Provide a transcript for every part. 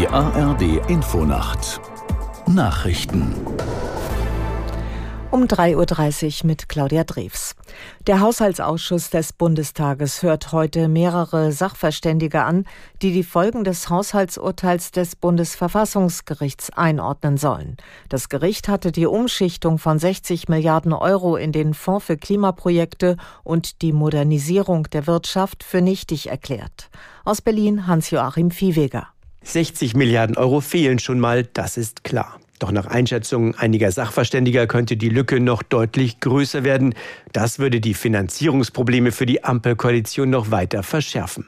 Die ARD Infonacht Nachrichten um 3.30 Uhr mit Claudia Drews. Der Haushaltsausschuss des Bundestages hört heute mehrere Sachverständige an, die die Folgen des Haushaltsurteils des Bundesverfassungsgerichts einordnen sollen. Das Gericht hatte die Umschichtung von 60 Milliarden Euro in den Fonds für Klimaprojekte und die Modernisierung der Wirtschaft für nichtig erklärt. Aus Berlin Hans-Joachim Viehweger. 60 Milliarden Euro fehlen schon mal, das ist klar. Doch nach Einschätzungen einiger Sachverständiger könnte die Lücke noch deutlich größer werden. Das würde die Finanzierungsprobleme für die Ampelkoalition noch weiter verschärfen.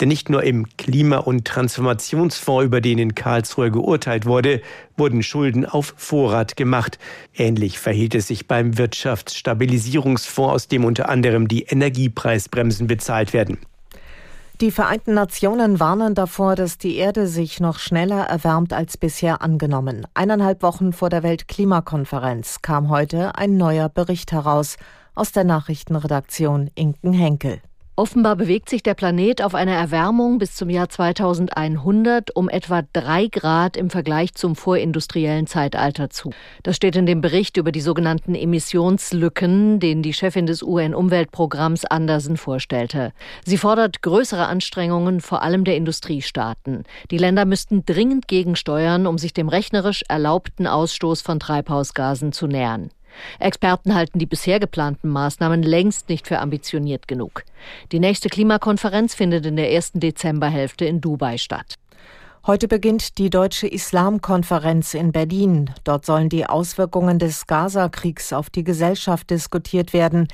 Denn nicht nur im Klima- und Transformationsfonds, über den in Karlsruhe geurteilt wurde, wurden Schulden auf Vorrat gemacht. Ähnlich verhielt es sich beim Wirtschaftsstabilisierungsfonds, aus dem unter anderem die Energiepreisbremsen bezahlt werden. Die Vereinten Nationen warnen davor, dass die Erde sich noch schneller erwärmt als bisher angenommen. Eineinhalb Wochen vor der Weltklimakonferenz kam heute ein neuer Bericht heraus aus der Nachrichtenredaktion Inken Henkel. Offenbar bewegt sich der Planet auf eine Erwärmung bis zum Jahr 2100 um etwa drei Grad im Vergleich zum vorindustriellen Zeitalter zu. Das steht in dem Bericht über die sogenannten Emissionslücken, den die Chefin des UN-Umweltprogramms Andersen vorstellte. Sie fordert größere Anstrengungen vor allem der Industriestaaten. Die Länder müssten dringend gegensteuern, um sich dem rechnerisch erlaubten Ausstoß von Treibhausgasen zu nähern. Experten halten die bisher geplanten Maßnahmen längst nicht für ambitioniert genug. Die nächste Klimakonferenz findet in der ersten Dezemberhälfte in Dubai statt. Heute beginnt die Deutsche Islamkonferenz in Berlin. Dort sollen die Auswirkungen des Gaza-Kriegs auf die Gesellschaft diskutiert werden.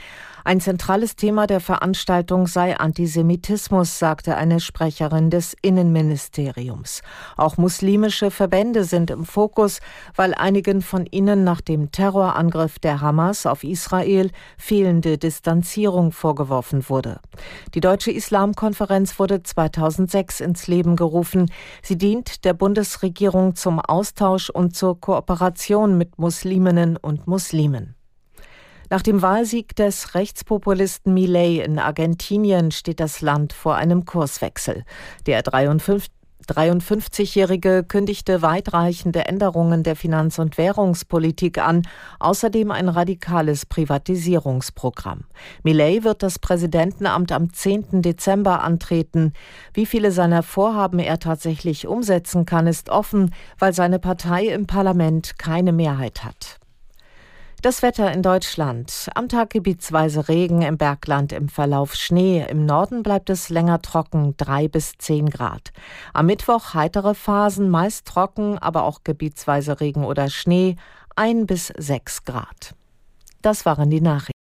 Ein zentrales Thema der Veranstaltung sei Antisemitismus, sagte eine Sprecherin des Innenministeriums. Auch muslimische Verbände sind im Fokus, weil einigen von ihnen nach dem Terrorangriff der Hamas auf Israel fehlende Distanzierung vorgeworfen wurde. Die Deutsche Islamkonferenz wurde 2006 ins Leben gerufen. Sie dient der Bundesregierung zum Austausch und zur Kooperation mit Musliminnen und Muslimen. Nach dem Wahlsieg des Rechtspopulisten Milei in Argentinien steht das Land vor einem Kurswechsel. Der 53-Jährige kündigte weitreichende Änderungen der Finanz- und Währungspolitik an, außerdem ein radikales Privatisierungsprogramm. Millet wird das Präsidentenamt am 10. Dezember antreten. Wie viele seiner Vorhaben er tatsächlich umsetzen kann, ist offen, weil seine Partei im Parlament keine Mehrheit hat. Das Wetter in Deutschland. Am Tag gebietsweise Regen, im Bergland im Verlauf Schnee. Im Norden bleibt es länger trocken, drei bis zehn Grad. Am Mittwoch heitere Phasen, meist trocken, aber auch gebietsweise Regen oder Schnee, ein bis sechs Grad. Das waren die Nachrichten.